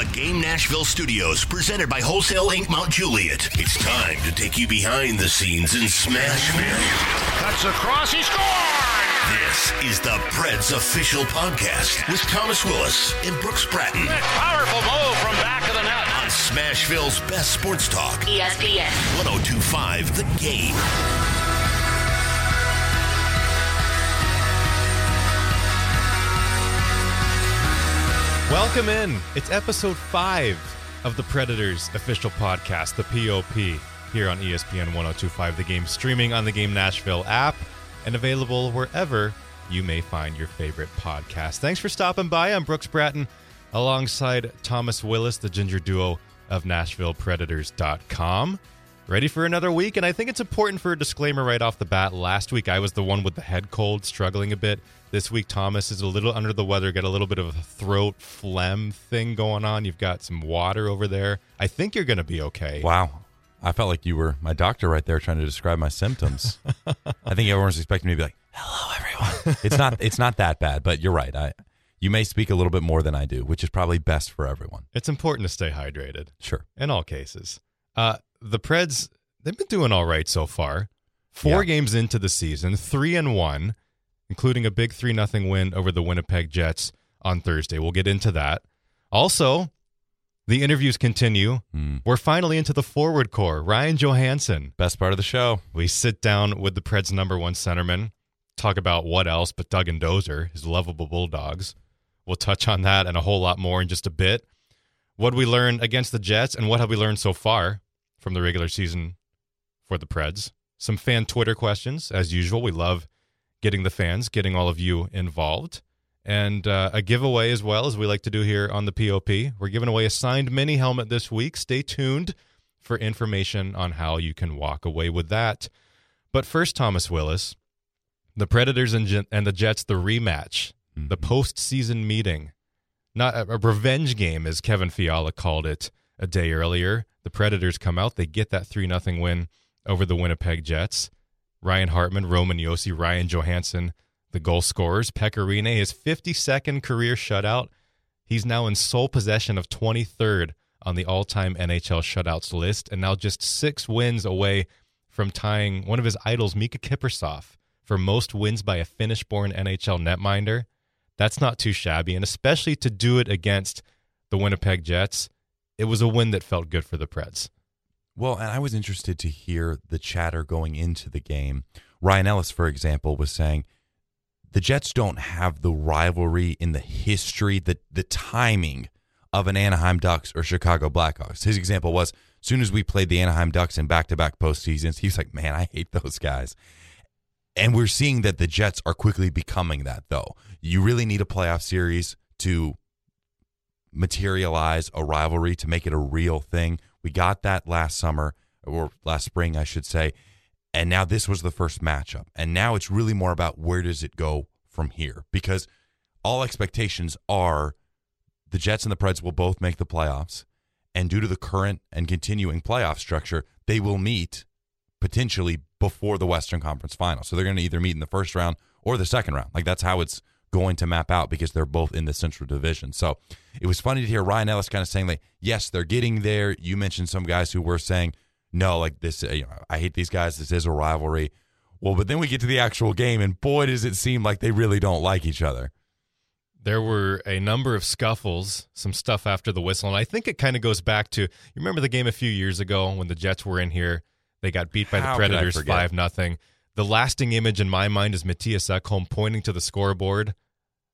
the Game Nashville studios, presented by Wholesale Inc. Mount Juliet. It's time to take you behind the scenes in Smashville. Cuts across, he scored! This is the Preds official podcast with Thomas Willis and Brooks Bratton Powerful move from back of the net. on Smashville's best sports talk. ESPN. 1025 The Game. Welcome in. It's episode five of the Predators official podcast, the POP, here on ESPN 1025 The Game, streaming on the Game Nashville app and available wherever you may find your favorite podcast. Thanks for stopping by. I'm Brooks Bratton alongside Thomas Willis, the ginger duo of NashvillePredators.com. Ready for another week? And I think it's important for a disclaimer right off the bat. Last week, I was the one with the head cold, struggling a bit. This week, Thomas is a little under the weather, got a little bit of a throat phlegm thing going on. You've got some water over there. I think you're going to be okay. Wow. I felt like you were my doctor right there trying to describe my symptoms. I think everyone's expecting me to be like, "Hello, everyone." It's not. It's not that bad, but you're right. I, you may speak a little bit more than I do, which is probably best for everyone. It's important to stay hydrated Sure. in all cases. Uh, the Preds, they've been doing all right so far. Four Yeah. games into the season, three and one, including a big three nothing win over the Winnipeg Jets on Thursday. We'll get into that. Also, the interviews continue. Mm. We're finally into the forward core. Ryan Johansen. Best part of the show. We sit down with the Preds' number one centerman, talk about what else but Doug and Dozer, his lovable Bulldogs. We'll touch on that and a whole lot more in just a bit. What we learned against the Jets and what have we learned so far from the regular season for the Preds. Some fan Twitter questions, as usual. We love getting the fans, getting all of you involved. And uh, a giveaway as well, as we like to do here on the POP. We're giving away a signed mini helmet this week. Stay tuned for information on how you can walk away with that. But first, Thomas Willis, the Predators and, and the Jets, the rematch, the postseason meeting, not a, a revenge game, as Kevin Fiala called it a day earlier. The Predators come out, they get that 3 0 win over the Winnipeg Jets. Ryan Hartman, Roman Josi, Ryan Johansen, the goal scorers. Pekka Rinne, his 52nd career shutout. He's now in sole possession of 23rd on the all time NHL shutouts list, and now just six wins away from tying one of his idols, Miikka Kiprusoff, for most wins by a Finnish born NHL netminder. That's not too shabby, and especially to do it against the Winnipeg Jets, it was a win that felt good for the Preds. Well, and I was interested to hear the chatter going into the game. Ryan Ellis, for example, was saying the Jets don't have the rivalry in the history, the the timing of an Anaheim Ducks or Chicago Blackhawks. His example was as soon as we played the Anaheim Ducks in back to back postseasons, he was like, Man, I hate those guys. And we're seeing that the Jets are quickly becoming that, though. You really need a playoff series to materialize a rivalry, to make it a real thing. We got that last summer, or last spring, I should say. And now this was the first matchup. And now it's really more about where does it go from here? Because all expectations are the Jets and the Preds will both make the playoffs. And due to the current and continuing playoff structure, they will meet potentially before the Western Conference final. So they're going to either meet in the first round or the second round. Like that's how it's going to map out because they're both in the Central Division. So it was funny to hear Ryan Ellis kind of saying like, yes, they're getting there. You mentioned some guys who were saying, no, like this, uh, you know, I hate these guys. This is a rivalry. Well, but then we get to the actual game, and boy, does it seem like they really don't like each other. There were a number of scuffles, some stuff after the whistle, and I think it kind of goes back to you remember the game a few years ago when the Jets were in here. They got beat by How the Predators five nothing. The lasting image in my mind is Mattias Ekholm pointing to the scoreboard.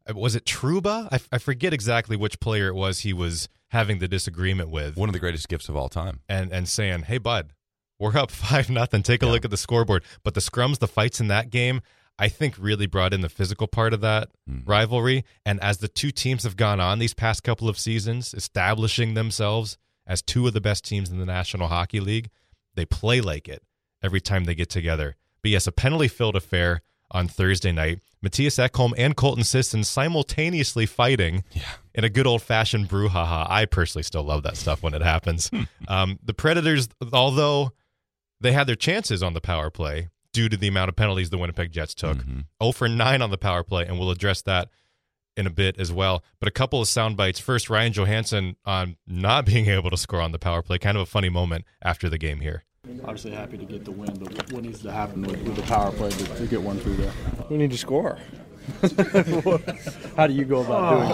Uh, Was it Trouba? I, I forget exactly which player it was he was having the disagreement with, One of the greatest gifts of all time. and and saying, "Hey, bud, we're up five nothing. Take a Yeah. look at the scoreboard." But the scrums, the fights in that game, I think really brought in the physical part of that Mhm. rivalry. And as the two teams have gone on these past couple of seasons, establishing themselves as two of the best teams in the National Hockey League, they play like it every time they get together. But yes, a penalty filled affair on Thursday night. Mattias Ekholm and Colton Sissons simultaneously fighting Yeah. in a good old fashioned brouhaha. I personally still love that stuff when it happens. um, the Predators, although they had their chances on the power play due to the amount of penalties the Winnipeg Jets took, Mhm. 0 for 9 on the power play, and we'll address that in a bit as well. But a couple of sound bites. First, Ryan Johansen on not being able to score on the power play. Kind of a funny moment after the game here. Obviously happy to get the win, but what needs to happen with, with the power play to, to get one through there? We need to score. How do you go about doing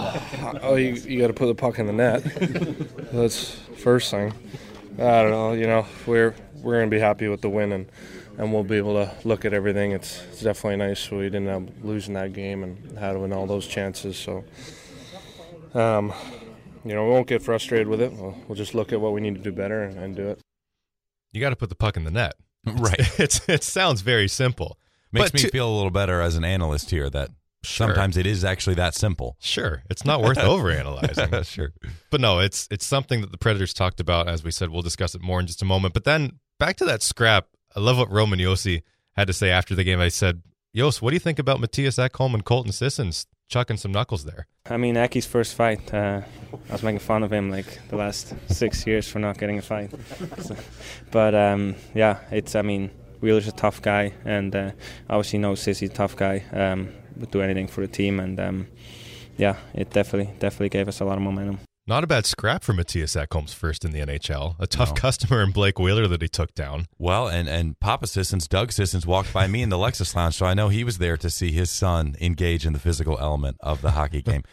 that? Oh, you, you got to put the puck in the net. That's first thing. I don't know. You know, we're we're gonna be happy with the win, and, and we'll be able to look at everything. It's, it's definitely nice we didn't have losing that game and had to win all those chances. So, um, you know, we won't get frustrated with it. We'll, we'll just look at what we need to do better and, and do it. You got to put the puck in the net. Right. It's it sounds very simple. Makes But me to- feel a little better as an analyst here that Sure. sometimes it is actually that simple. Sure, it's not worth overanalyzing. sure. But no, it's it's something that the Predators talked about. As we said, we'll discuss it more in just a moment. But then back to that scrap. I love what Roman Josi had to say after the game. I said, Yos, what do you think about Mattias Ekholm and Colton Sissons chucking some knuckles there? I mean, Aki's first fight, uh, I was making fun of him like the last six years for not getting a fight. So- but um, yeah, it's. I mean, Wheeler's a tough guy, and uh, obviously knows Sissy's a tough guy. Um, would do anything for the team, and um, yeah, it definitely definitely gave us a lot of momentum. Not a bad scrap for Mattias Ekholm's first in the NHL. A tough No. customer in Blake Wheeler that he took down. Well, and and Papa Sissons, Doug Sissons walked by me in the Lexus Lounge, so I know he was there to see his son engage in the physical element of the hockey game.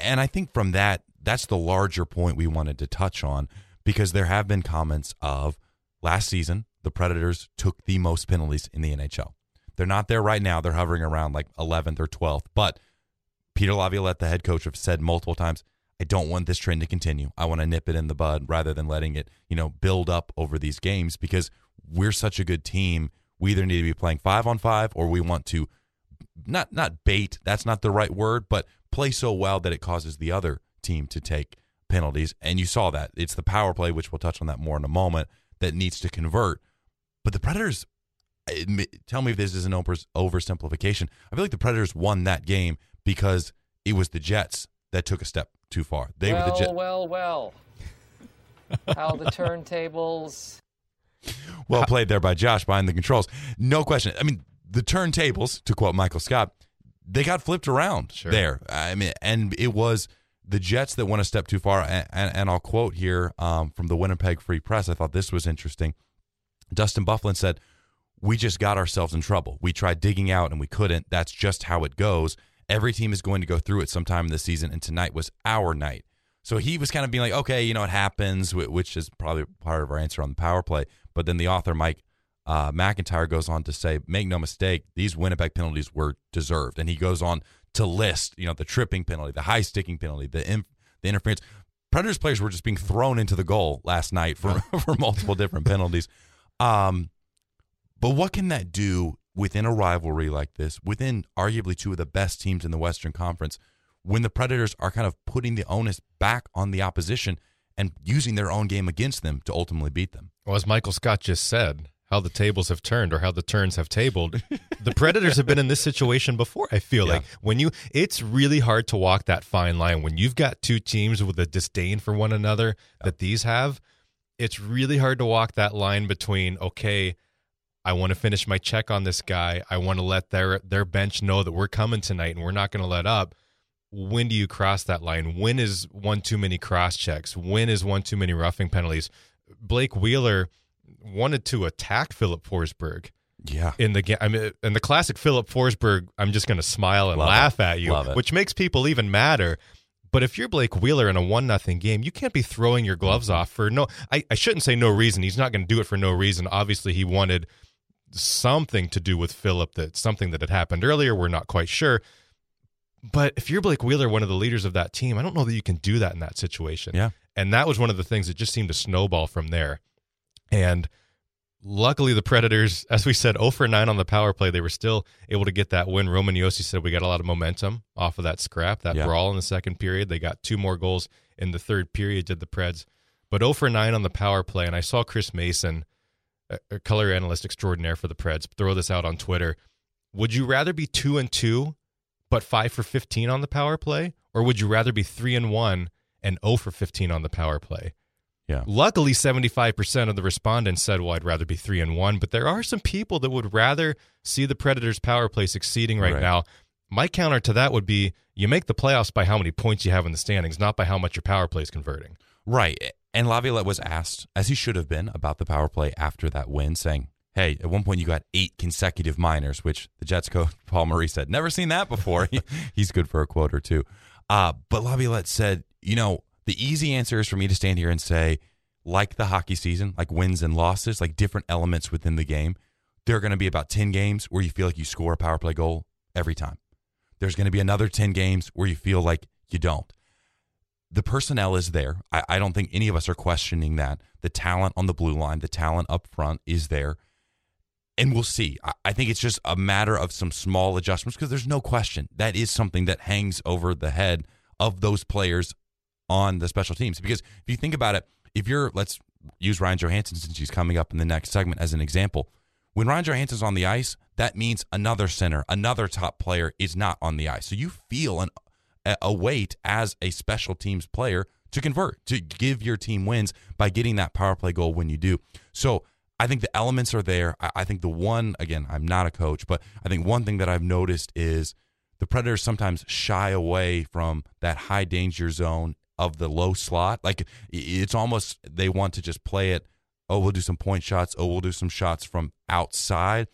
and I think from that, that's the larger point we wanted to touch on because there have been comments of last season the Predators took the most penalties in the NHL. They're not there right now; they're hovering around like 11th or 12th. But Peter Laviolette, the head coach, have said multiple times, I don't want this trend to continue. I want to nip it in the bud rather than letting it, you know, build up over these games because we're such a good team. We either need to be playing five on five or we want to not not bait, that's not the right word, but play so well that it causes the other team to take penalties. And you saw that. It's the power play, which we'll touch on that more in a moment, that needs to convert. But the Predators admit- tell me if this is an over, oversimplification. I feel like the Predators won that game because it was the Jets that took a step too far. They well, were the Jets. well, well. How the turntables. Well played there by Josh behind the controls. No question. I mean, the turntables, to quote Michael Scott, they got flipped around Sure. there. I mean, and it was the Jets that went a step too far. And, and, and I'll quote here um, from the Winnipeg Free Press. I thought this was interesting. Dustin Byfuglien said, "We just got ourselves in trouble. We tried digging out and we couldn't. That's just how it goes. Every team is going to go through it sometime in the season, and tonight was our night." So he was kind of being like, "Okay, you know, it happens," which is probably part of our answer on the power play. But then the author Mike uh, McIntyre goes on to say, "Make no mistake, these Winnipeg penalties were deserved," and he goes on to list, you know, the tripping penalty, the high sticking penalty, the the interference. Predators players were just being thrown into the goal last night for for multiple different penalties. Um, but what can that do within a rivalry like this, within arguably two of the best teams in the Western Conference, when the Predators are kind of putting the onus back on the opposition and using their own game against them to ultimately beat them? Well, as Michael Scott just said, how the tables have turned or how the turns have tabled. the Predators have been in this situation before. I feel Yeah. like when you, it's really hard to walk that fine line when you've got two teams with a disdain for one another that these have. It's really hard to walk that line between okay, I want to finish my check on this guy. I want to let their their bench know that we're coming tonight and we're not going to let up. When do you cross that line? When is one too many cross checks? When is one too many roughing penalties? Blake Wheeler wanted to attack Filip Forsberg Yeah. in the game. I mean, in the classic Filip Forsberg, I'm just going to smile and Love laugh it. at you, which makes people even madder. But if you're Blake Wheeler in a one nothing game, you can't be throwing your gloves Mm-hmm. off for no. I, I shouldn't say no reason. He's not going to do it for no reason. Obviously, he wanted something to do with Filip that something that had happened earlier. We're not quite sure. But if you're Blake Wheeler, one of the leaders of that team, I don't know that you can do that in that situation. Yeah. And that was one of the things that just seemed to snowball from there. And luckily, the Predators, as we said, 0 for 9 on the power play, they were still able to get that win. Roman Josi said we got a lot of momentum off of that scrap, that Yeah. brawl in the second period. They got two more goals in the third period, did the Preds. But 0 for 9 on the power play. And I saw Chris Mason, a, color analyst extraordinaire for the Preds, throw this out on Twitter. Would you rather be 2 and 2, but 5 for 15 on the power play? Or would you rather be 3 and 1 and 0 for 15 on the power play? Yeah. Luckily, 75% of the respondents said, well, I'd rather be 3 and 1. But there are some people that would rather see the Predators' power play succeeding right, Right. now. My counter to that would be you make the playoffs by how many points you have in the standings, not by how much your power play is converting. Right. And Laviolette was asked, as he should have been, about the power play after that win, saying, Hey, at one point you got eight consecutive minors, which the Jets coach Paul Maurice said, never seen that before. He's good for a quote or two. Uh, but Laviolette said, you know, the easy answer is for me to stand here and say, like the hockey season, like wins and losses, like different elements within the game, there are going to be about 10 games where you feel like you score a power play goal every time. There's going to be another 10 games where you feel like you don't. The personnel is there. I, I don't think any of us are questioning that. The talent on the blue line, the talent up front is there. And we'll see. I, I think it's just a matter of some small adjustments because there's no question that is something that hangs over the head of those players on the special teams. Because if you think about it, if you're, let's use Ryan Johansen since he's coming up in the next segment as an example. When Ryan Johansen's on the ice, that means another center, another top player is not on the ice. So you feel an, a weight as a special teams player to convert, to give your team wins by getting that power play goal when you do. So I think the elements are there. I think the one, again, I'm not a coach, but I think one thing that I've noticed is the Predators sometimes shy away from that high danger zone of the low slot. Like it's almost they want to just play it. Oh, we'll do some point shots. Oh, we'll do some shots from outside.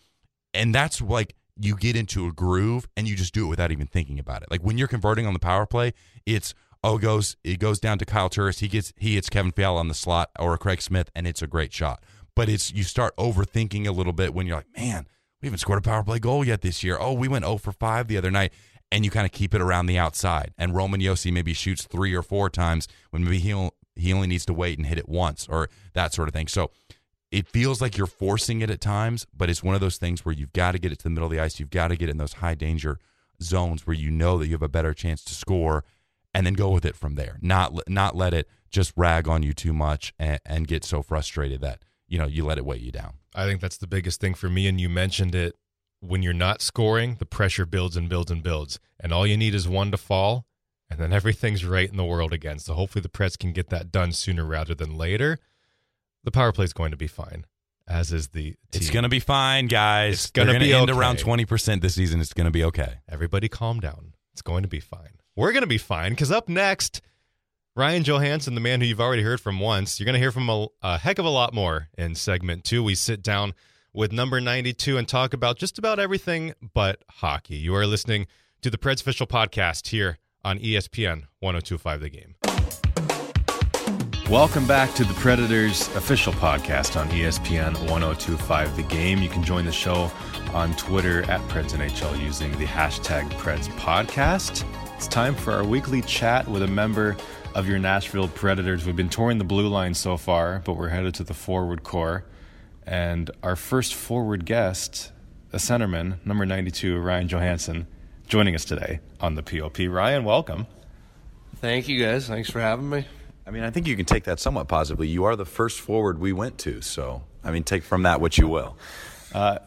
And that's like you get into a groove and you just do it without even thinking about it. Like when you're converting on the power play, it's oh it goes it goes down to Kyle Turris. He gets he hits Kevin Fiala on the slot or Craig Smith and it's a great shot. But it's you start overthinking a little bit when you're like, man, we haven't scored a power play goal yet this year. Oh, we went 0 for 5 the other night and you kind of keep it around the outside. And Roman Josi maybe shoots three or four times when maybe he he only needs to wait and hit it once or that sort of thing. So it feels like you're forcing it at times, but it's one of those things where you've got to get it to the middle of the ice. You've got to get in those high danger zones where you know that you have a better chance to score, and then go with it from there. Not not let it just rag on you too much and, and get so frustrated that you know you let it weigh you down. I think that's the biggest thing for me, and you mentioned it when you're not scoring, the pressure builds and builds and builds. And all you need is one to fall, and then everything's right in the world again. So hopefully the Preds can get that done sooner rather than later. The power play is going to be fine, as is the team. It's going to be fine, guys. It's gonna be end okay. around 20% this season. It's going to be okay. Everybody calm down. It's going to be fine. We're going to be fine because up next, Ryan Johansen, the man who you've already heard from once, you're going to hear from a, a heck of a lot more in segment two. We sit down with number 92 and talk about just about everything but hockey. You are listening to the Preds official podcast here on ESPN 1025 The Game. Welcome back to the Predators official podcast on ESPN 1025 The Game. You can join the show on Twitter at Preds NHL using the hashtag Preds Podcast. It's time for our weekly chat with a member of your Nashville Predators. We've been touring the blue line so far, but we're headed to the forward core. And our first forward guest, a centerman, number 92, Ryan Johansen, joining us today on the POP. Ryan, welcome. Thank you guys. Thanks for having me. I mean, I think you can take that somewhat positively. You are the first forward we went to, so I mean, take from that what you will. Uh,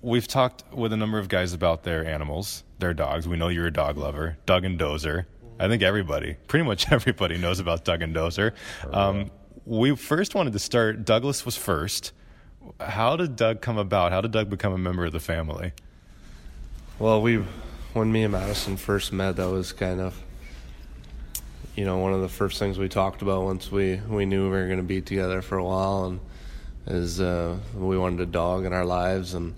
we've talked with a number of guys about their animals, their dogs. We know you're a dog lover, Doug and Dozer. I think everybody, pretty much everybody, knows about Doug and Dozer. Um, we first wanted to start. Douglas was first. How did Doug come about? How did Doug become a member of the family? Well, we, when me and Madison first met, that was kind of, you know, one of the first things we talked about once we we knew we were going to be together for a while, and is uh, we wanted a dog in our lives, and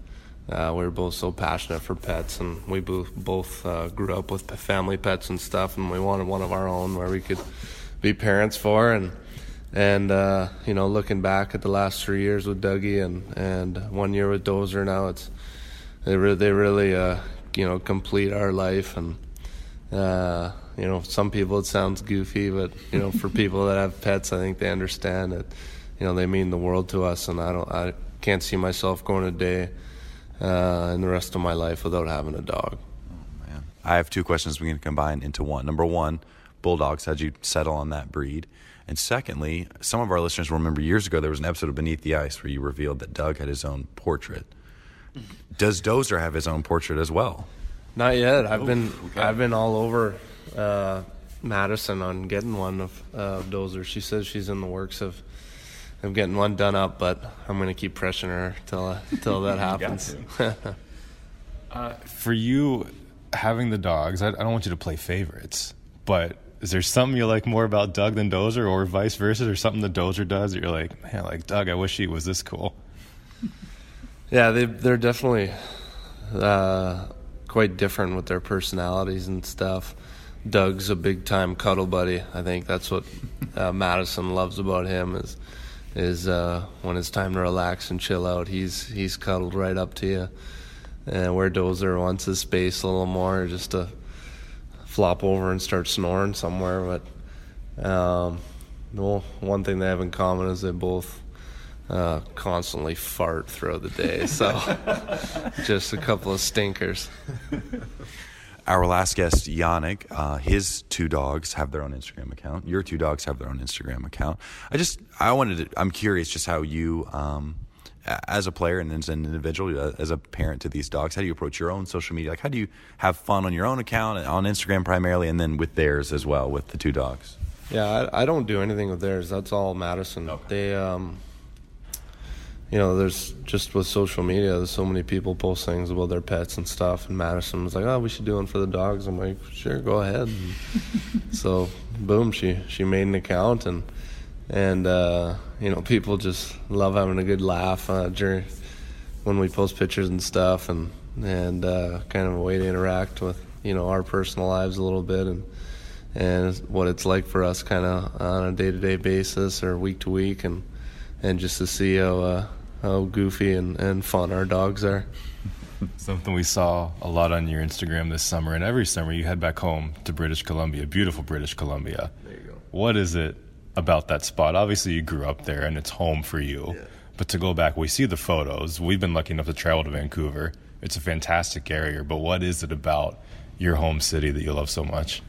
uh, we were both so passionate for pets, and we both both uh, grew up with family pets and stuff, and we wanted one of our own where we could be parents for, and and uh, you know, looking back at the last three years with Dougie and and one year with Dozer, now it's they re- they really uh, you know complete our life and uh, you know some people it sounds goofy but you know for people that have pets I think they understand that you know they mean the world to us and I don't I can't see myself going a day uh, in the rest of my life without having a dog. Oh man. I have two questions we can combine into one. Number one, bulldogs. How'd you settle on that breed? And secondly, some of our listeners will remember years ago there was an episode of Beneath the Ice where you revealed that Doug had his own portrait. Does Dozer have his own portrait as well? Not yet. I've been I've been all over uh, Madison on getting one of uh, Dozer. She says she's in the works of of getting one done up, but I'm gonna keep pressuring her till uh, till that happens. Uh, for you, having the dogs, I, I don't want you to play favorites, but is there something you like more about Doug than Dozer, or vice versa, or something that Dozer does that you're like, man, like Doug, I wish he was this cool? Yeah, they they're definitely uh, quite different with their personalities and stuff. Doug's a big time cuddle buddy. I think that's what uh, Madison loves about him is is uh, when it's time to relax and chill out. He's he's cuddled right up to you. And where Dozer wants his space a little more, just to flop over and start snoring somewhere. But um, well, one thing they have in common is they both uh, constantly fart throughout the day. So just a couple of stinkers. Our last guest, Yannick, uh, his two dogs have their own Instagram account. Your two dogs have their own Instagram account. I just, I wanted to, I'm curious just how you, um, as a player and as an individual, uh, as a parent to these dogs, how do you approach your own social media? Like, how do you have fun on your own account, on Instagram primarily, and then with theirs as well, with the two dogs? Yeah, I, I don't do anything with theirs. That's all Madison. Okay. They, um, you know, there's just with social media, there's so many people post things about their pets and stuff. And Madison was like, "Oh, we should do one for the dogs." I'm like, "Sure, go ahead." so, boom, she she made an account, and and uh, you know, people just love having a good laugh uh, during when we post pictures and stuff, and and uh, kind of a way to interact with you know our personal lives a little bit, and and what it's like for us, kind of on a day to day basis or week to week, and and just to see how uh, how goofy and, and fun our dogs are. Something we saw a lot on your Instagram this summer, and every summer you head back home to British Columbia, beautiful British Columbia. There you go. What is it about that spot? Obviously, you grew up there and it's home for you. Yeah. But to go back, we see the photos. We've been lucky enough to travel to Vancouver. It's a fantastic area, but what is it about your home city that you love so much?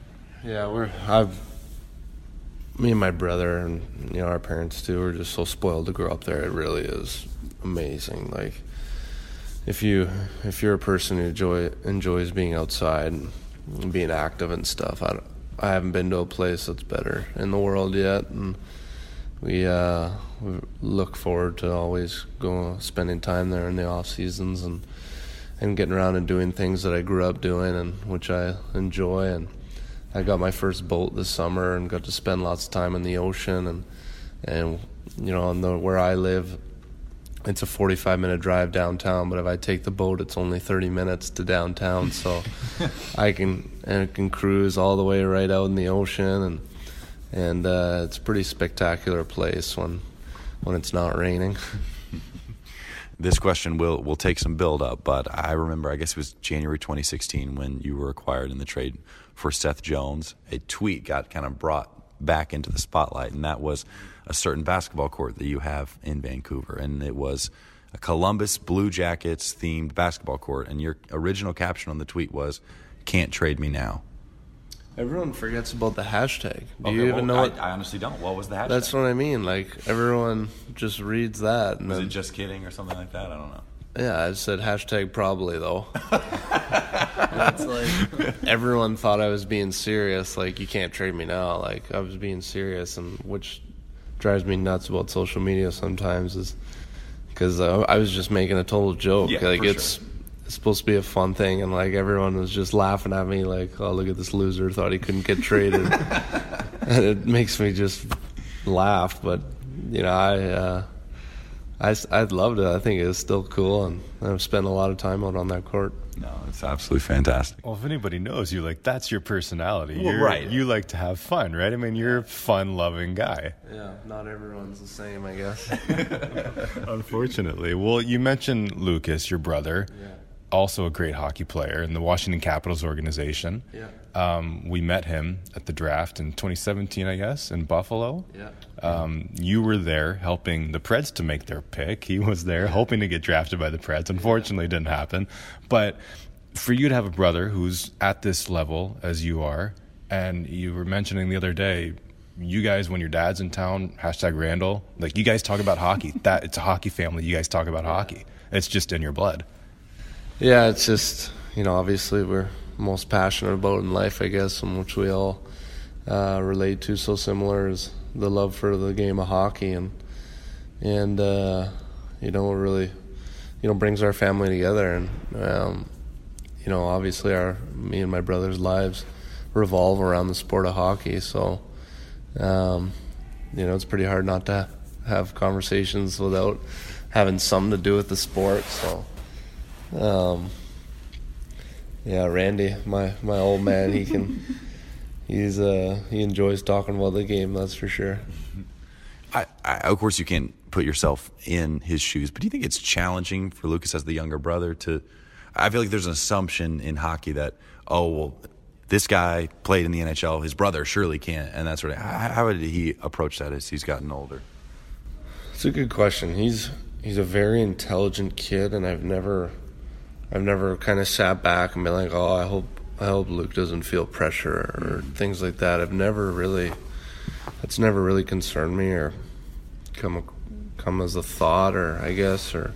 Yeah, we're I've me and my brother and you know our parents too are just so spoiled to grow up there. It really is amazing. Like if you if you're a person who enjoy enjoys being outside and being active and stuff, I I haven't been to a place that's better in the world yet, and we uh, we look forward to always going spending time there in the off seasons and and getting around and doing things that I grew up doing and which I enjoy and I got my first boat this summer and got to spend lots of time in the ocean and and you know on the where I live it's a 45 minute drive downtown but if I take the boat it's only 30 minutes to downtown so I can and can cruise all the way right out in the ocean and and uh, it's a pretty spectacular place when when it's not raining this question will will take some build up, but I remember I guess it was January 2016 when you were acquired in the trade for Seth Jones. A tweet got kind of brought back into the spotlight, and that was a certain basketball court that you have in Vancouver, and it was a Columbus Blue Jackets themed basketball court. And your original caption on the tweet was, "Can't trade me now." Everyone forgets about the hashtag. Do Okay, you even well, know I, what? I honestly don't. What was the hashtag? That's what I mean. Like everyone just reads that, and was then, it just kidding or something like that? I don't know. Yeah, I said hashtag probably though. That's like everyone thought I was being serious. Like you can't trade me now. Like I was being serious, and which drives me nuts about social media sometimes is because uh, I was just making a total joke. Yeah, like it's. It's supposed to be a fun thing, and like everyone was just laughing at me, like, "Oh, look at this loser! Thought he couldn't get traded." and it makes me just laugh. But you know, I uh, I I loved it. I think it's still cool, and I've spent a lot of time out on that court. No, it's absolutely fantastic. Well, if anybody knows you, like that's your personality. Well, You're, right. You like to have fun, right? I mean, you're a fun-loving guy. Yeah, not everyone's the same, I guess. Unfortunately, well, you mentioned Lucas, your brother, also a great hockey player in the Washington Capitals organization. Yeah. Um, we met him at the draft in 2017, I guess, in Buffalo. Yeah. Um, you were there helping the Preds to make their pick. He was there hoping to get drafted by the Preds. Unfortunately, it didn't happen. But for you to have a brother who's at this level as you are, and you were mentioning the other day, you guys, when your dad's in town, hashtag Randall, like you guys talk about hockey. That it's a hockey family. You guys talk about hockey. It's just in your blood. Yeah, it's just you know, obviously we're most passionate about in life, I guess, and which we all uh, relate to so similar is the love for the game of hockey, and and uh, you know, really you know brings our family together, and um, you you know, obviously our me and my brother's lives revolve around the sport of hockey. So, um, you know, it's pretty hard not to have conversations without having something to do with the sport. So, um, yeah, Randy, my my old man, he can. he's uh he enjoys talking about the game. That's for sure. I, I, of course, you can't put yourself in his shoes, but do you think it's challenging for Lucas as the younger brother to? I feel like there's an assumption in hockey that oh well, this guy played in the NHL, his brother surely can't, and that's sort of how, how did he approach that as he's gotten older? It's a good question. He's he's a very intelligent kid, and I've never I've never kind of sat back and been like, oh, I hope I hope Luke doesn't feel pressure or things like that. I've never really that's never really concerned me or come come as a thought or I guess or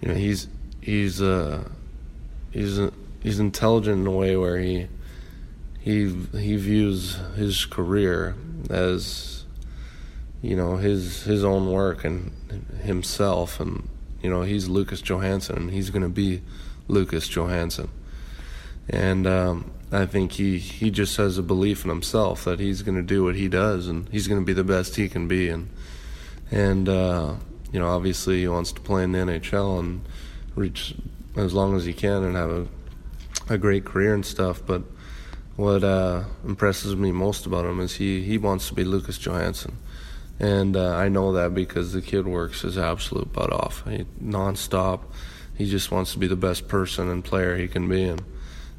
you know he's he's uh he's he's intelligent in a way where he he he views his career as you know his his own work and himself and you know he's Lucas Johansen and he's going to be Lucas Johansen. And um, I think he he just has a belief in himself that he's going to do what he does and he's going to be the best he can be. And and uh, you know obviously he wants to play in the NHL and reach as long as he can and have a a great career and stuff but what uh, impresses me most about him is he he wants to be Lucas Johansen and uh, I know that because the kid works his absolute butt off he nonstop he just wants to be the best person and player he can be and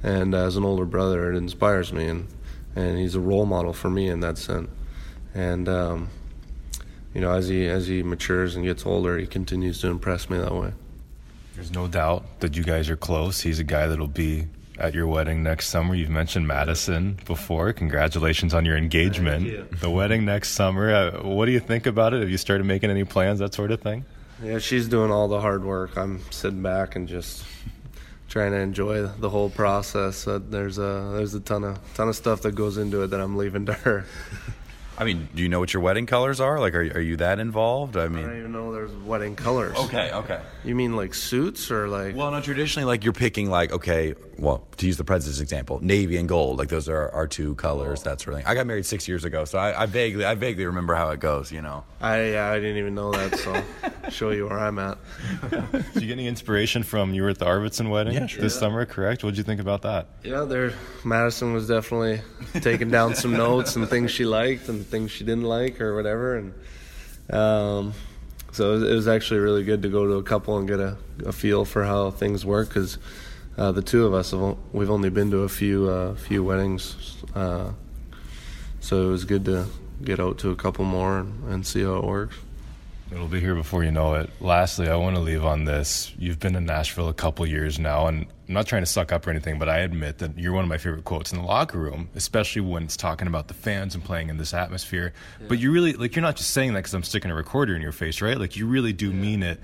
and as an older brother, it inspires me, and and he's a role model for me in that sense. And um, you know, as he as he matures and gets older, he continues to impress me that way. There's no doubt that you guys are close. He's a guy that'll be at your wedding next summer. You've mentioned Madison before. Congratulations on your engagement. You. The wedding next summer. Uh, what do you think about it? Have you started making any plans, that sort of thing? Yeah, she's doing all the hard work. I'm sitting back and just trying to enjoy the whole process. Uh, there's a there's a ton of ton of stuff that goes into it that I'm leaving to her. I mean, do you know what your wedding colors are? Like, are are you that involved? I mean, I don't even know there's wedding colors. Okay, okay. You mean like suits or like? Well, no. Traditionally, like you're picking like okay, well, to use the Preds example, navy and gold. Like those are our two colors. Oh. That sort of thing. I got married six years ago, so I, I vaguely I vaguely remember how it goes. You know. I yeah, I didn't even know that. So show you where I'm at. Did you get any inspiration from you were at the Arvidsson wedding yeah, sure. this yeah. summer? Correct. What did you think about that? Yeah, there. Madison was definitely taking down some notes and things she liked and things she didn't like or whatever, and um, so it was, it was, actually really good to go to a couple and get a, a feel for how things work because uh, the two of us have we've only been to a few uh, few weddings, uh, so it was good to get out to a couple more and, and see how it works. It'll be here before you know it. Lastly, I want to leave on this. You've been in Nashville a couple years now, and I'm not trying to suck up or anything, but I admit that you're one of my favorite quotes in the locker room, especially when it's talking about the fans and playing in this atmosphere. Yeah. But you really, like, you're not just saying that because I'm sticking a recorder in your face, right? Like, you really do yeah. mean it.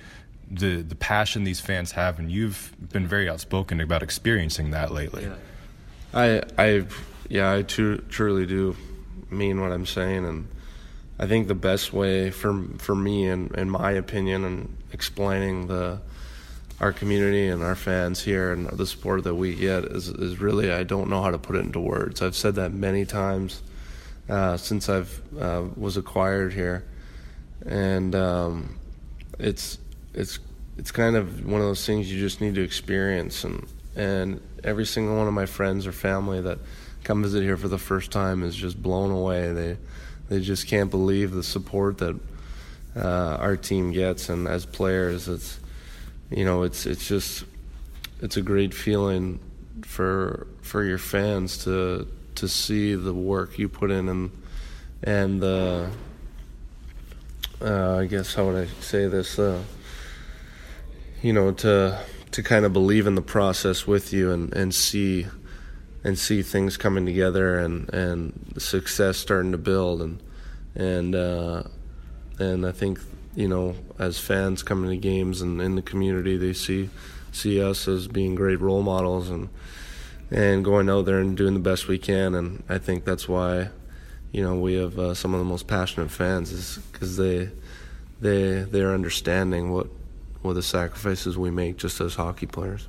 The the passion these fans have, and you've been very outspoken about experiencing that lately. Yeah. I I yeah, I tr- truly do mean what I'm saying, and I think the best way for for me, and in, in my opinion, and explaining the our community and our fans here and the support that we get is is really I don't know how to put it into words. I've said that many times uh, since I've uh, was acquired here, and um, it's it's it's kind of one of those things you just need to experience. And and every single one of my friends or family that come visit here for the first time is just blown away. They they just can't believe the support that uh, our team gets, and as players, it's you know it's it's just it's a great feeling for for your fans to to see the work you put in and and uh, uh, I guess how would I say this? Uh, you know to to kind of believe in the process with you and and see and see things coming together and and success starting to build. And and uh, and I think you know as fans coming to games and in the community they see see us as being great role models and and going out there and doing the best we can. And I think that's why you know we have uh, some of the most passionate fans is because they they they're understanding what what the sacrifices we make just as hockey players.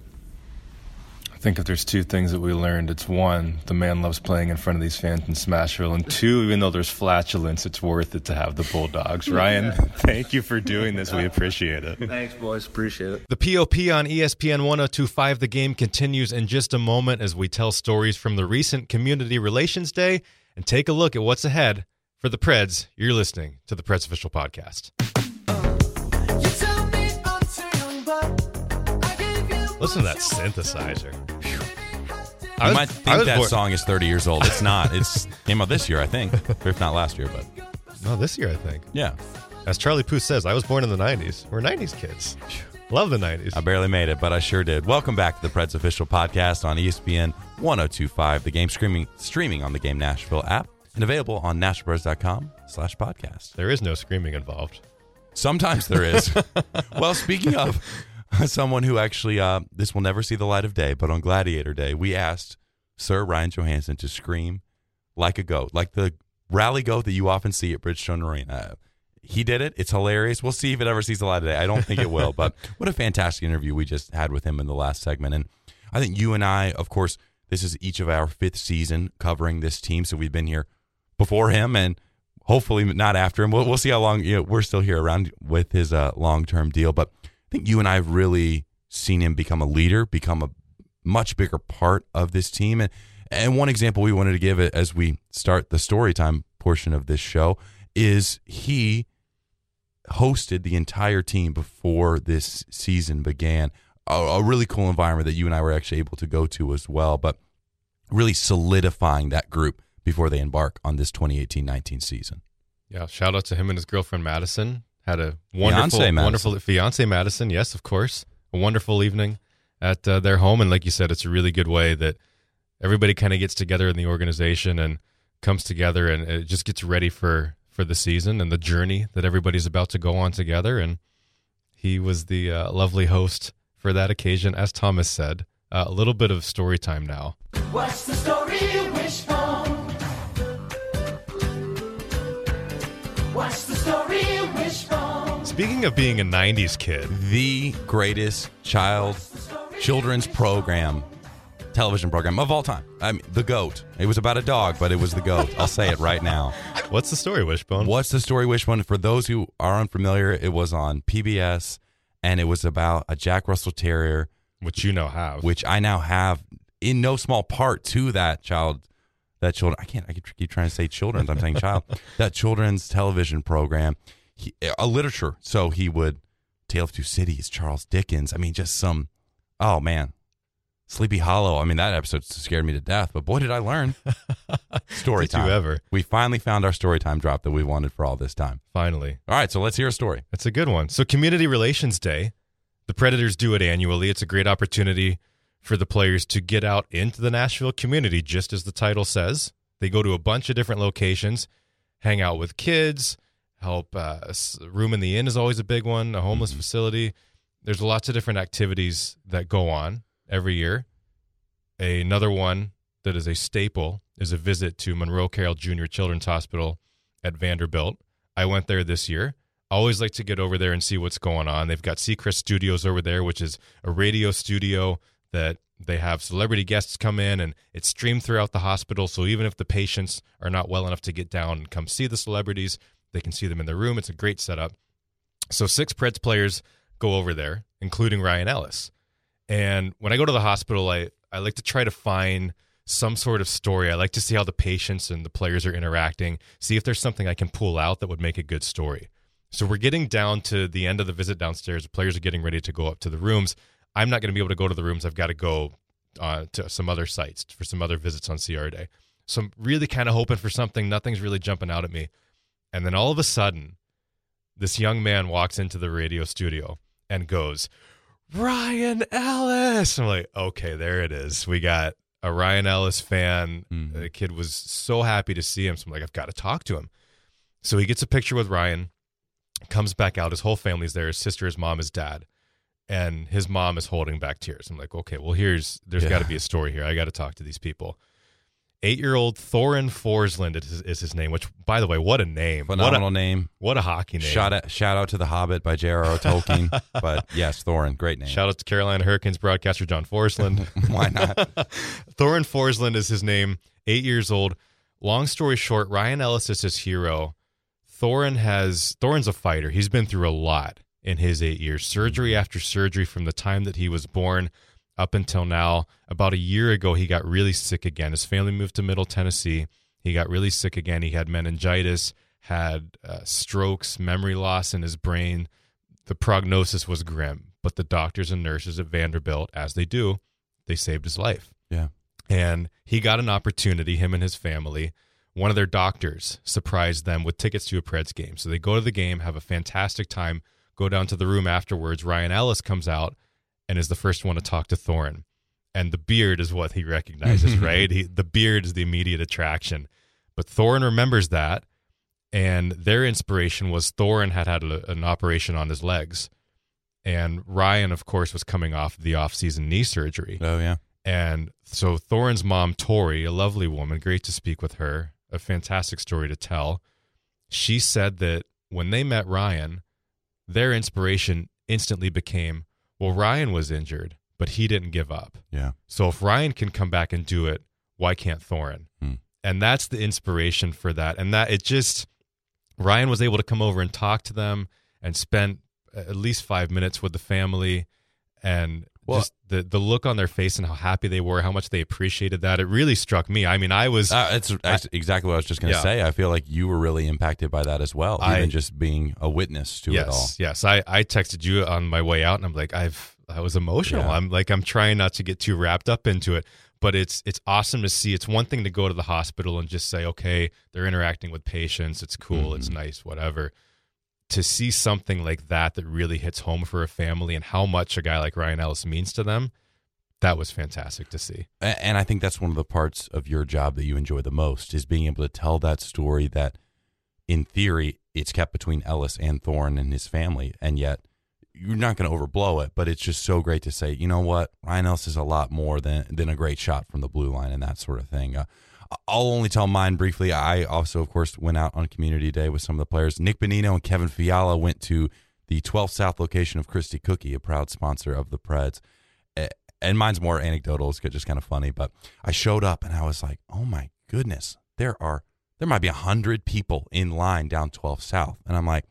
I think if there's two things that we learned, it's one, the man loves playing in front of these fans in Smashville, and two, even though there's flatulence, it's worth it to have the Bulldogs. Ryan, thank you for doing this. We appreciate it. Thanks, boys. Appreciate it. The POP on ESPN 1025 The Game continues in just a moment as we tell stories from the recent Community Relations Day and take a look at what's ahead for the Preds. You're listening to the Preds Official Podcast. Listen to that synthesizer. I was- might think that born- song is 30 years old. It's not. It's came out this year, I think, or if not last year. But No, this year, I think. yeah, As Charlie Puth says, I was born in the 90s. We're 90s kids. Love the 90s. I barely made it, but I sure did. Welcome back to the Preds official podcast on ESPN 1025, the game streaming streaming on the Game Nashville app and available on nashvillepreds.com slash podcast. There is no screaming involved. Sometimes there is. well, speaking of someone who actually, uh, this will never see the light of day, but on Gladiator Day, we asked Sir Ryan Johansen to scream like a goat, like the rally goat that you often see at Bridgestone Arena. He did it. It's hilarious. We'll see if it ever sees the light of day. I don't think it will, but what a fantastic interview we just had with him in the last segment. And I think you and I, of course, this is each of our fifth season covering this team. So we've been here before him and hopefully not after him. We'll, we'll see how long you know, we're still here around with his uh, long term deal. But think you and I have really seen him become a leader, become a much bigger part of this team. And, and one example we wanted to give it as we start the story time portion of this show is he hosted the entire team before this season began. A, a really cool environment that you and I were actually able to go to as well, but really solidifying that group before they embark on this 2018-19 season. Yeah, shout out to him and his girlfriend Madison. Had a wonderful, Fiancé wonderful fiance Madison. Yes, of course, a wonderful evening at uh, their home. And like you said, it's a really good way that everybody kind of gets together in the organization and comes together and it just gets ready for for the season and the journey that everybody's about to go on together. And he was the uh, lovely host for that occasion, as Thomas said. Uh, a little bit of story time now. What's the story, Wishbone? What's Speaking of being a '90s kid, the greatest child children's program television program of all time. I mean, the goat. It was about a dog, but it was the goat. I'll say it right now. What's the story, Wishbone? What's the story, Wishbone? For those who are unfamiliar, it was on PBS, and it was about a Jack Russell Terrier, which you now have, which I now have in no small part to that child. That children, I can't. I keep trying to say children's. I'm saying child. That children's television program, he, a literature. So he would Tale of Two Cities, Charles Dickens. I mean, just some. Oh man, Sleepy Hollow. I mean, that episode scared me to death. But boy, did I learn. story Did you time. ever? We finally found our story time drop that we wanted for all this time. Finally. All right, so let's hear a story. It's a good one. So, Community Relations Day, the Predators do it annually. It's a great opportunity for the players to get out into the Nashville community, just as the title says. They go to a bunch of different locations, hang out with kids, help. Uh, room in the inn is always a big one, a homeless facility. There's lots of different activities that go on every year. Another one that is a staple is a visit to Monroe Carell Junior Children's Hospital at Vanderbilt. I went there this year. I always like to get over there and see what's going on. They've got Seacrest Studios over there, which is a radio studio that they have celebrity guests come in and it's streamed throughout the hospital. So even if the patients are not well enough to get down and come see the celebrities, they can see them in their room. It's a great setup. So six Preds players go over there, including Ryan Ellis. And when I go to the hospital, I, I like to try to find some sort of story. I like to see how the patients and the players are interacting, see if there's something I can pull out that would make a good story. So we're getting down to the end of the visit downstairs. The players are getting ready to go up to the rooms. I'm not going to be able to go to the rooms. I've got to go uh, to some other sites for some other visits on CR Day. So I'm really kind of hoping for something. Nothing's really jumping out at me. And then all of a sudden, this young man walks into the radio studio and goes, Ryan Ellis. I'm like, okay, there it is. We got a Ryan Ellis fan. Mm-hmm. The kid was so happy to see him. So I'm like, I've got to talk to him. So he gets a picture with Ryan, comes back out. His whole family's there his sister, his mom, his dad. And his mom is holding back tears. I'm like, okay, well, here's, there's Yeah. got to be a story here. I got to talk to these people. Eight-year-old Thorin Forsland is, is his name. Which, by the way, what a name! Phenomenal what a, name. What a hockey name! Shout out, shout out to The Hobbit by J.R.R. Tolkien. but yes, Thorin, great name. Shout out to Carolina Hurricanes broadcaster John Forslund. Why not? Thorin Forsland is his name. Eight years old. Long story short, Ryan Ellis is his hero. Thorin has Thorin's a fighter. He's been through a lot in his eight years, surgery after surgery from the time that he was born up until now. About a year ago, he got really sick again. His family moved to Middle Tennessee. He got really sick again. He had meningitis, had uh, strokes, memory loss in his brain. The prognosis was grim, but the doctors and nurses at Vanderbilt, as they do, they saved his life. Yeah. And he got an opportunity, him and his family. One of their doctors surprised them with tickets to a Preds game. So they go to the game, have a fantastic time, go down to the room afterwards. Ryan Ellis comes out and is the first one to talk to Thorin. And the beard is what he recognizes, right? He, the beard is the immediate attraction. But Thorin remembers that. And their inspiration was Thorin had had a, an operation on his legs. And Ryan, of course, was coming off the off-season knee surgery. Oh, yeah. And so Thorin's mom, Tori, a lovely woman, great to speak with her, a fantastic story to tell. She said that when they met Ryan, their inspiration instantly became, well, Ryan was injured, but he didn't give up. Yeah. So if Ryan can come back and do it, why can't Thorin? Hmm. And that's the inspiration for that. And that it just Ryan was able to come over and talk to them and spent at least five minutes with the family and Well- just the, the look on their face and how happy they were, how much they appreciated that. It really struck me. I mean, I was Uh, it's that's exactly what I was just going to Yeah. say. I feel like you were really impacted by that as well, I- even just being a witness to yes, it all. Yes, I, I texted you on my way out, and I'm like, I've I was emotional. Yeah. I'm like, I'm trying not to get too wrapped up into it, but it's it's awesome to see. It's one thing to go to the hospital and just say, okay, they're interacting with patients. It's cool. It's Mm-hmm. nice. Whatever. To see something like that that really hits home for a family and how much a guy like Ryan Ellis means to them, that was fantastic to see. And I think that's one of the parts of your job that you enjoy the most is being able to tell that story that, in theory, it's kept between Ellis and Thorin and his family, and yet you're not going to overblow it. But it's just so great to say, you know what, Ryan Ellis is a lot more than than a great shot from the blue line and that sort of thing. Uh, I'll only tell mine briefly. I also, of course, went out on Community Day with some of the players. Nick Bonino and Kevin Fiala went to the 12th South location of Christie Cookie, a proud sponsor of the Preds and mine's more anecdotal. It's just kind of funny. But I showed up and I was like, oh my goodness, there are there might be a hundred people in line down 12 South, and I'm like,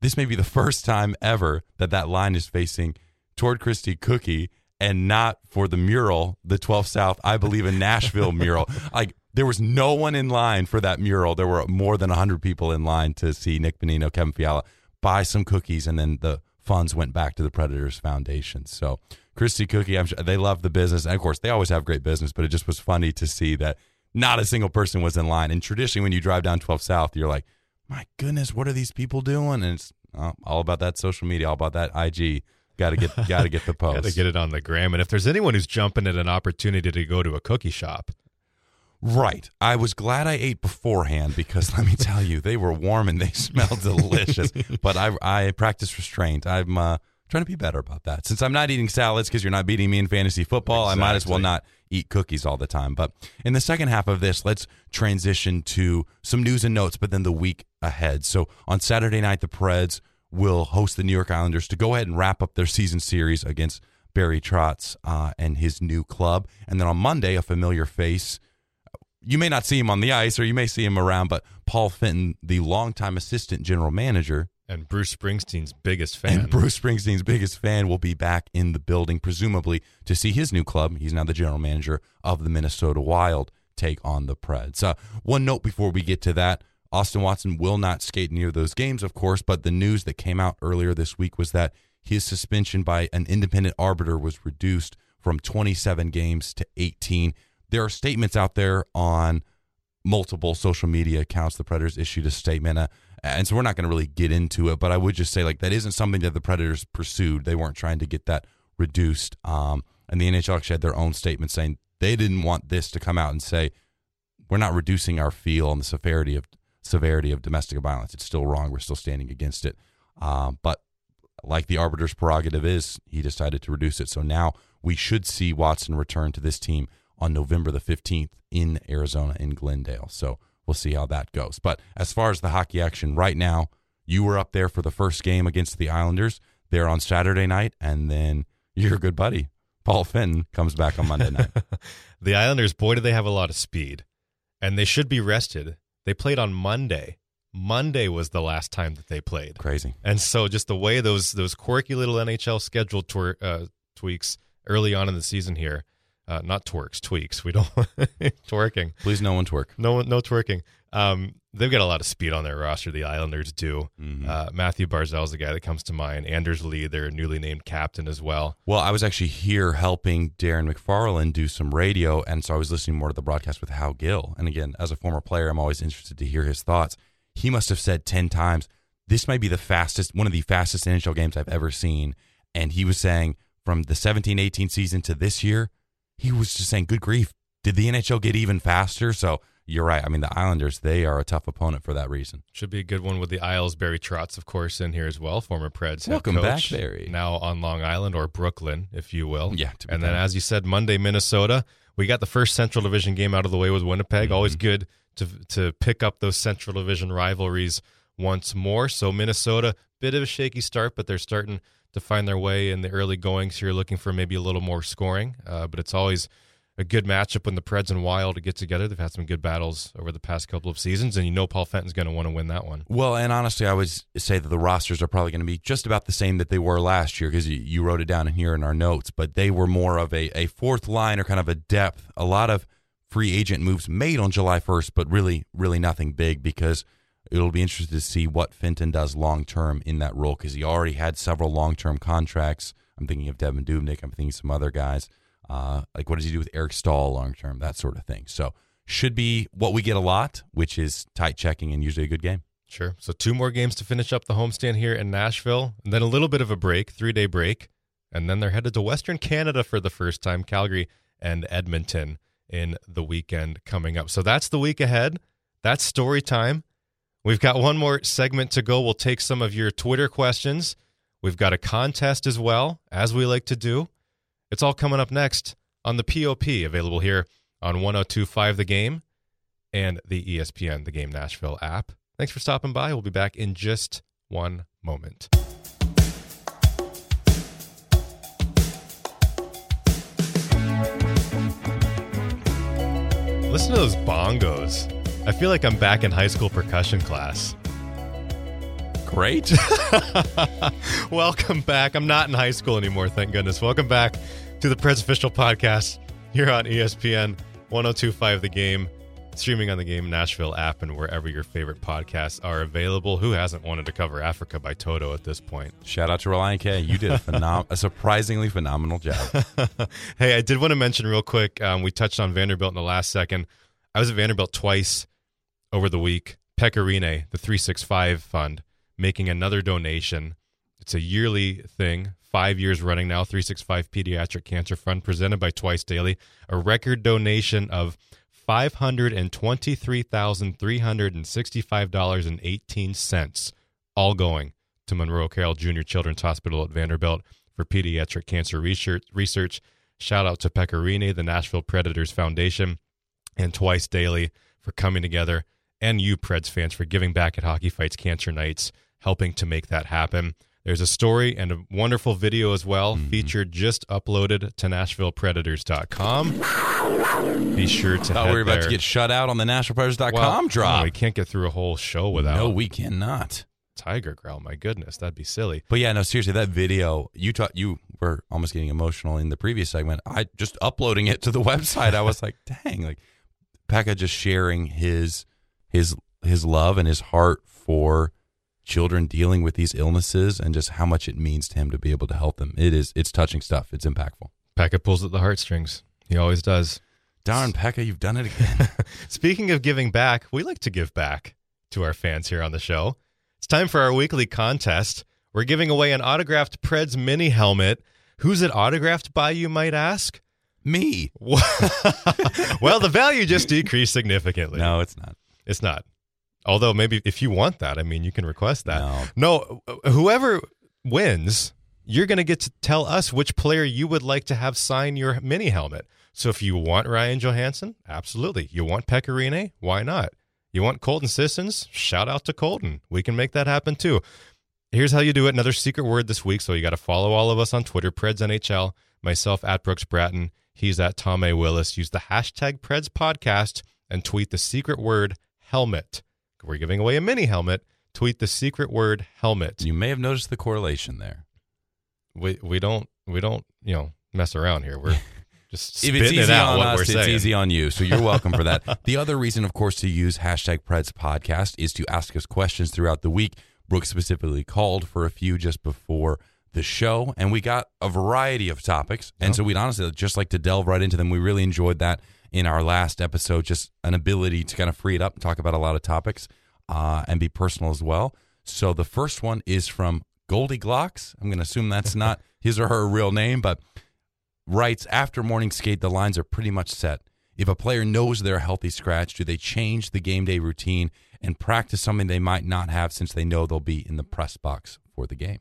this may be the first time ever that that line is facing toward Christie Cookie and not for the mural, the 12 South, I believe in Nashville mural. Like there was no one in line for that mural. There were more than 100 people in line to see Nick Bonino, Kevin Fiala buy some cookies, and then the funds went back to the Predators Foundation. So Christie Cookie, I'm sure they love the business, and of course they always have great business. But it just was funny to see that not a single person was in line. And traditionally, when you drive down 12 South, you're like, my goodness, what are these people doing? And it's uh, all about that social media, all about that IG. Got to get, got to get the post. Got to get it on the gram. And if there's anyone who's jumping at an opportunity to go to a cookie shop, Right. I was glad I ate beforehand because let me tell you, they were warm and they smelled delicious. but I I practice restraint. I'm uh, trying to be better about that. Since I'm not eating salads because you're not beating me in fantasy football, I might as well not eat cookies all the time. But in the second half of this, let's transition to some news and notes, but then the week ahead. So on Saturday night, the Preds will host the New York Islanders to go ahead and wrap up their season series against Barry Trotz uh, and his new club. And then on Monday, a familiar face you may not see him on the ice or you may see him around, but Paul Fenton, the longtime assistant general manager, and Bruce Springsteen's biggest fan. and Bruce Springsteen's biggest fan, will be back in the building, presumably to see his new club. He's now the general manager of the Minnesota Wild take on the Preds. Uh, one note before we get to that. Austin Watson will not skate near those games, of course, but the news that came out earlier this week was that his suspension by an independent arbiter was reduced from 27 games to 18 there are statements out there on multiple social media accounts. The Predators issued a statement, uh, and so we're not going to really get into it. But I would just say, like, that isn't something that the Predators pursued. They weren't trying to get that reduced. Um, and the NHL actually had their own statement saying they didn't want this to come out and say we're not reducing our feel on the severity of severity of domestic violence. It's still wrong. We're still standing against it. Um, but like the arbiter's prerogative is, he decided to reduce it. So now we should see Watson return to this team on November the 15th in Arizona in Glendale. So we'll see how that goes. But as far as the hockey action right now, you were up there for the first game against the Islanders. They're on Saturday night, and then your good buddy Paul Fenton comes back on Monday night. the Islanders, boy, do they have a lot of speed, and they should be rested. They played on Monday. Monday was the last time that they played. Crazy. And so, just the way those those quirky little NHL schedule twer- uh, tweaks early on in the season here, uh, not twerks, tweaks. We don't twerking. Please, no one twerk. No, one, no twerking. Um, they've got a lot of speed on their roster. The Islanders do. Mm-hmm. Uh, Mathew Barzal is the guy that comes to mind. Anders Lee, their newly named captain as well. Well, I was actually here helping Darren McFarland do some radio, and so I was listening more to the broadcast with Hal Gill. And again, as a former player, I'm always interested to hear his thoughts. He must have said 10 times, this might be the fastest, one of the fastest NHL games I've ever seen. And he was saying from the 17 18 season to this year, he was just saying, good grief, did the NHL get even faster? So you're right. I mean, the Islanders, they are a tough opponent for that reason. Should be a good one with the Isles. Barry Trotz, of course, in here as well, former Preds. Welcome back, Barry. Now on Long Island or Brooklyn, if you will. Yeah, And then, as you said, Monday, Minnesota. We got the first Central Division game out of the way with Winnipeg. Mm-hmm. Always good to to pick up those Central Division rivalries once more. So Minnesota, bit of a shaky start, but they're starting to find their way in the early goings. So you're looking for maybe a little more scoring, uh, but it's always a good matchup when the Preds and Wild get together. They've had some good battles over the past couple of seasons, and you know Paul Fenton's going to want to win that one. Well, and honestly, I would say that the rosters are probably going to be just about the same that they were last year because you, you wrote it down in here in our notes, but they were more of a, a fourth line or kind of a depth. A lot of free agent moves made on July 1st, but really, really nothing big because it'll be interesting to see what Fenton does long term in that role because he already had several long term contracts. I'm thinking of Devan Dubnyk, I'm thinking some other guys. Uh, like, what does he do with Eric Staal long term? That sort of thing. So, should be what we get a lot, which is tight checking and usually a good game. Sure. So two more games to finish up the homestand here in Nashville, and then a little bit of a break, three day break, and then they're headed to Western Canada for the first time, Calgary and Edmonton in the weekend coming up. So that's the week ahead. That's story time. We've got one more segment to go. We'll take some of your Twitter questions. We've got a contest as well, as we like to do. It's all coming up next on the POP, available here on 1025 The Game and the ESPN The Game Nashville app. Thanks for stopping by. We'll be back in just one moment. Listen to those bongos. I feel like I'm back in high school percussion class. Great. Welcome back. I'm not in high school anymore, thank goodness. Welcome back to the Preds official podcast here on ESPN 1025 The Game, streaming on the Game Nashville app and wherever your favorite podcasts are available. Who hasn't wanted to cover Africa by Toto at this point? Shout out to Relient K. You did a, phenom- a surprisingly phenomenal job. hey, I did want to mention real quick. Um, we touched on Vanderbilt in the last second. I was at Vanderbilt twice over the week. Pekka Rinne, the 365 Fund, making another donation. It's a yearly thing, five years running now. 365 Pediatric Cancer Fund, presented by Twice Daily. A record donation of $523,365.18, all going to Monroe Carell Junior Children's Hospital at Vanderbilt for pediatric cancer research. research. Shout out to Pekka Rinne, the Nashville Predators Foundation, and Twice Daily for coming together, and you Preds fans for giving back at Hockey Fights Cancer Nights, helping to make that happen. There's a story and a wonderful video as well, mm-hmm. featured just uploaded to NashvillePredators.com. Be sure to Thought we were about there. to get shut out on the NashvillePredators.com Well, drop. no, we can't get through a whole show without. No, we cannot. Tiger Growl. My goodness, that'd be silly. But yeah, no, seriously, that video you taught you were almost getting emotional in the previous segment. I just uploading it to the website. I was like, dang, like Pekka just sharing his his his love and his heart for children dealing with these illnesses and just how much it means to him to be able to help them. It is it's touching stuff. It's impactful. Pekka pulls at the heartstrings. He always does. Darn Pekka, you've done it again. Speaking of giving back, we like to give back to our fans here on the show. It's time for our weekly contest. We're giving away an autographed Preds mini helmet. Who's it autographed by, you might ask? Me. well, the value just decreased significantly. No, it's not. It's not. Although maybe if you want that, I mean, you can request that. No, whoever wins, you're going to get to tell us which player you would like to have sign your mini helmet. So if you want Ryan Johansen, absolutely. You want Pekka Rinne? Why not? You want Colton Sissons? Shout out to Colton. We can make that happen too. Here's how you do it. Another secret word this week. So you got to follow all of us on Twitter, Preds NHL, myself at Brooks Bratten. He's at Tom A. Willis. Use the hashtag Preds Podcast and tweet the secret word helmet. We're giving away a mini helmet. Tweet the secret word helmet. You may have noticed the correlation there. We we don't we don't you know mess around here. We're just If it's it easy out on what us, we're it's saying. easy on you. So you're welcome for that. The other reason, of course, to use hashtag Preds Podcast is to ask us questions throughout the week. Brooke specifically called for a few just before the show, and we got a variety of topics. And so we'd honestly just like to delve right into them. We really enjoyed that in our last episode, just an ability to kind of free it up and talk about a lot of topics uh, and be personal as well. So the first one is from Goldie Glocks. I'm going to assume that's not his or her real name, but writes after morning skate, the lines are pretty much set. If a player knows they're a healthy scratch, do they change the game day routine and practice something they might not have since they know they'll be in the press box for the game?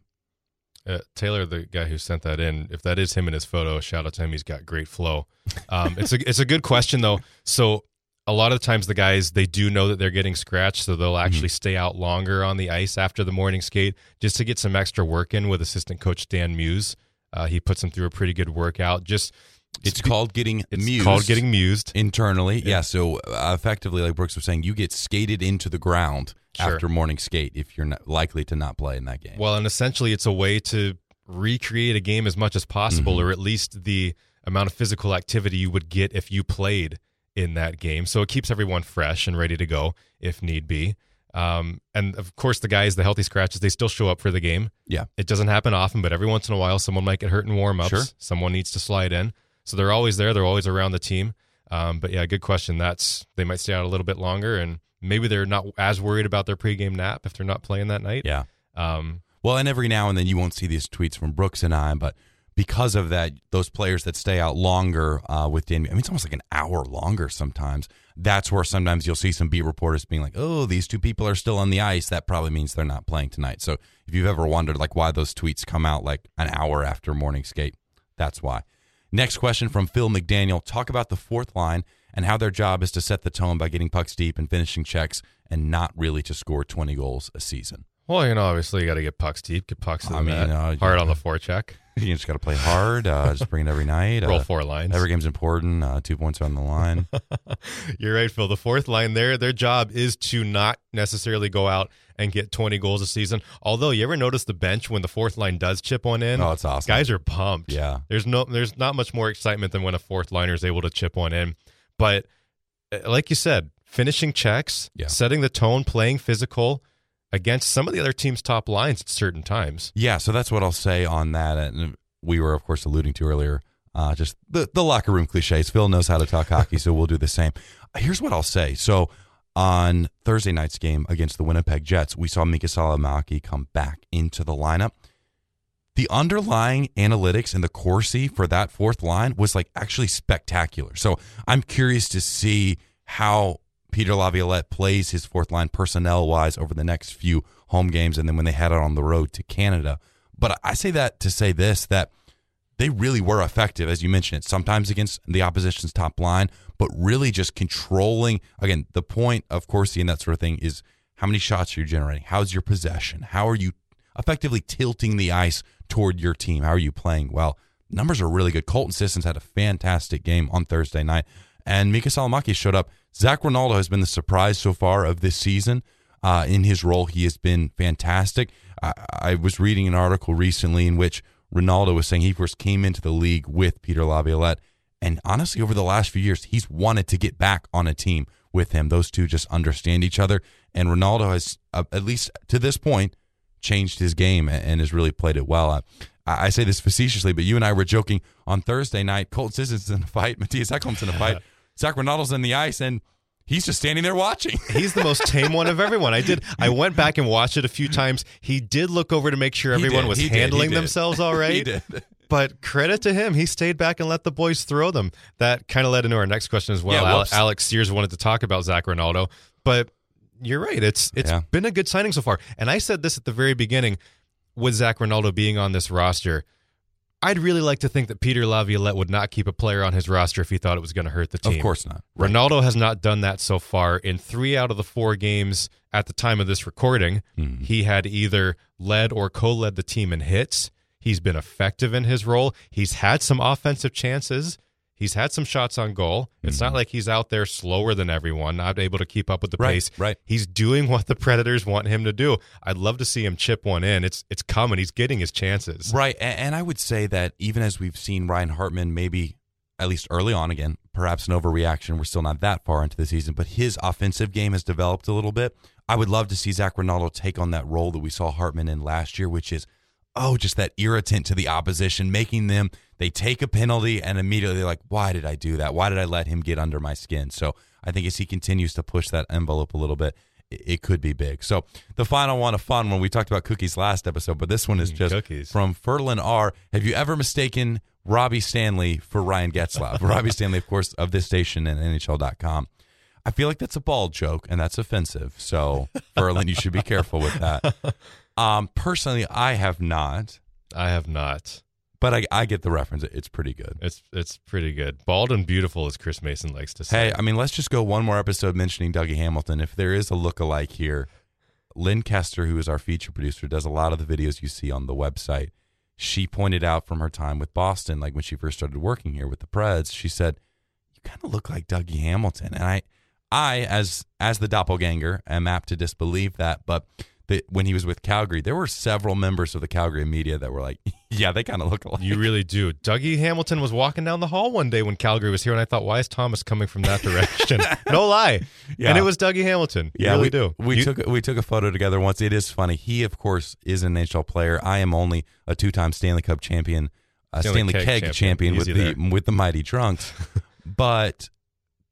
Uh, Taylor, the guy who sent that in, if that is him in his photo, shout out to him. He's got great flow. Um, it's a it's a good question though. So a lot of times the guys they do know that they're getting scratched, so they'll actually stay out longer on the ice after the morning skate just to get some extra work in with assistant coach Dan Muse. Uh, he puts them through a pretty good workout. Just It's called getting it's mused. called getting mused. internally. Yeah. so uh, effectively, like Brooks was saying, you get skated into the ground Sure. after morning skate if you're not likely to not play in that game. Well, and essentially, it's a way to recreate a game as much as possible, Mm-hmm. or at least the amount of physical activity you would get if you played in that game. So it keeps everyone fresh and ready to go if need be. Um, and of course, the guys, the healthy scratches, they still show up for the game. Yeah. It doesn't happen often, but every once in a while, someone might get hurt in warm ups. Sure. Someone needs to slide in. So they're always there. They're always around the team. Um, but yeah, good question. That's they might stay out a little bit longer, and maybe they're not as worried about their pregame nap if they're not playing that night. yeah. Um, Well, and every now and then you won't see these tweets from Brooks and I, but because of that, those players that stay out longer uh, with Dan, I mean, it's almost like an hour longer sometimes. That's where sometimes you'll see some beat reporters being like, "Oh, these two people are still on the ice." That probably means they're not playing tonight. So if you've ever wondered like why those tweets come out like an hour after morning skate, that's why. Next question from Phil McDaniel: Talk about the fourth line and how their job is to set the tone by getting pucks deep and finishing checks, and not really to score twenty goals a season. Well, you know, obviously you got to get pucks deep, get pucks to I mean, uh, hard on the forecheck, You just got to play hard. Uh, just bring it every night. roll uh, four lines. Every game's important. Uh, two points on the line. You're right, Phil. The fourth line there, their job is to not necessarily go out and get 20 goals a season. Although, you ever notice the bench when the fourth line does chip one in? Oh, it's awesome. Guys are pumped. Yeah. There's no, there's not much more excitement than when a fourth liner is able to chip one in. But uh, like you said, finishing checks, Yeah. setting the tone, playing physical against some of the other team's top lines at certain times. Yeah, so that's what I'll say on that. And we were, of course, alluding to earlier, uh, just the, the locker room cliches. Phil knows how to talk hockey, so we'll do the same. Here's what I'll say. So on Thursday night's game against the Winnipeg Jets, we saw Miikka Salomäki come back into the lineup. The underlying analytics and the Corsi for that fourth line was like actually spectacular. So I'm curious to see how Peter Laviolette plays his fourth line personnel wise over the next few home games and then when they head out on the road to Canada. But I say that to say this that they really were effective, as you mentioned sometimes against the opposition's top line, but really just controlling. Again, the point of Corsi and that sort of thing is how many shots are you generating? How's your possession? How are you effectively tilting the ice toward your team? How are you playing? Well, numbers are really good. Colton Sissons had a fantastic game on Thursday night, and Miikka Salomäki showed up. Zac Rinaldo has been the surprise so far of this season. Uh, in his role, he has been fantastic. I, I was reading an article recently in which Rinaldo was saying he first came into the league with Peter Laviolette, and honestly, over the last few years, he's wanted to get back on a team with him. Those two just understand each other, and Rinaldo has, uh, at least to this point, changed his game and, has really played it well. Uh, I, I say this facetiously, but you and I were joking on Thursday night. Colton Sissons in a fight, Mattias Ekholm's in a fight, Zac Rinaldo's in the ice, and he's just standing there watching. He's the most tame one of everyone. I did. I went back and watched it a few times. He did look over to make sure everyone was he handling did. themselves all right. He did. But credit to him, he stayed back and let the boys throw them. That kind of led into our next question as well. Yeah, Alex Sears wanted to talk about Zac Rinaldo, but you're right. It's it's Yeah. been a good signing so far. And I said this at the very beginning with Zac Rinaldo being on this roster. I'd really like to think that Peter Laviolette would not keep a player on his roster if he thought it was going to hurt the team. Of course not. Rinaldo has not done that so far. In three out of the four games at the time of this recording, Mm-hmm. he had either led or co led the team in hits. He's been effective in his role. He's had some offensive chances. He's had some shots on goal. It's not like he's out there slower than everyone, not able to keep up with the Mm-hmm. Right, pace. right. He's doing what the Predators want him to do. I'd love to see him chip one in. It's it's coming. He's getting his chances. Right. And I would say that even as we've seen Ryan Hartman maybe at least early on again, perhaps an overreaction. We're still not that far into the season, but his offensive game has developed a little bit. I would love to see Zac Rinaldo take on that role that we saw Hartman in last year, which is oh, just that irritant to the opposition, making them they take a penalty and immediately like, why did I do that? Why did I let him get under my skin? So I think as he continues to push that envelope a little bit, it could be big. So the final one, a fun one. We talked about cookies last episode, but this one is just cookies. from Ferlin R. Have you ever mistaken Robbie Stanley for Ryan Getzlaf? Robbie Stanley, of course, of this station and NHL.com. I feel like that's a bald joke and that's offensive. So Ferlin, you should be careful with that. Um, personally, I have not, I have not. But I, I get the reference. It's pretty good. It's it's pretty good. Bald and beautiful, as Chris Mason likes to say. Hey, I mean, let's just go one more episode mentioning Dougie Hamilton. If there is a look-alike here, Lynn Kester, who is our feature producer, does a lot of the videos you see on the website. She pointed out from her time with Boston, like when she first started working here with the Preds, she said, "You kind of look like Dougie Hamilton." And I, I as as the doppelganger, am apt to disbelieve that. But the, when he was with Calgary, there were several members of the Calgary media that were like, "Yeah, they kind of look alike." You really do. Dougie Hamilton was walking down the hall one day when Calgary was here, and I thought, why is Thomas coming from that direction? no lie. Yeah. And it was Dougie Hamilton. You Yeah, really we do. We You- took we took a photo together once. It is funny. He, of course, is an NHL player. I am only a two time Stanley Cup champion, a Stanley Stanley, Keg Keg, champion. champion, with Easy the with the mighty Drunks. but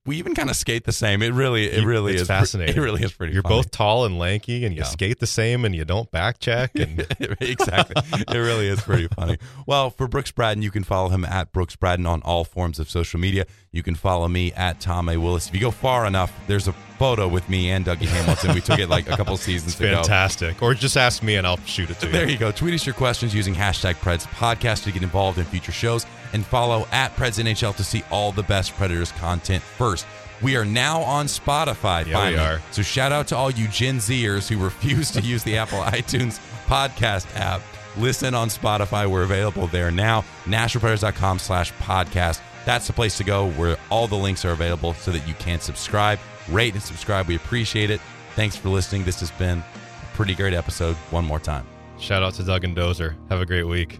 we even kind of skate the same. It really it really it's is fascinating. It really is pretty. You're funny. both tall and lanky, and you Yeah. skate the same, and you don't back check. And exactly. It really is pretty funny. Well, for Brooks Bratten, you can follow him at Brooks Bratten on all forms of social media. You can follow me at Tom A. Willis. If you go far enough, there's a photo with me and Dougie Hamilton. We took it like a couple seasons it's ago. fantastic. Or just ask me, and I'll shoot it to you. There you go. Tweet us your questions using hashtag Preds Podcast to get involved in future shows and follow at Preds NHL to see all the best Predators content first. We are now on Spotify. Yeah, we are. So shout out to all you Gen Zers who refuse to use the Apple iTunes podcast app. Listen on Spotify. We're available there now. NashvillePredators.com slash podcast. That's the place to go where all the links are available so that you can subscribe, rate, and subscribe. We appreciate it. Thanks for listening. This has been a pretty great episode one more time. Shout out to Doug and Dozer. Have a great week.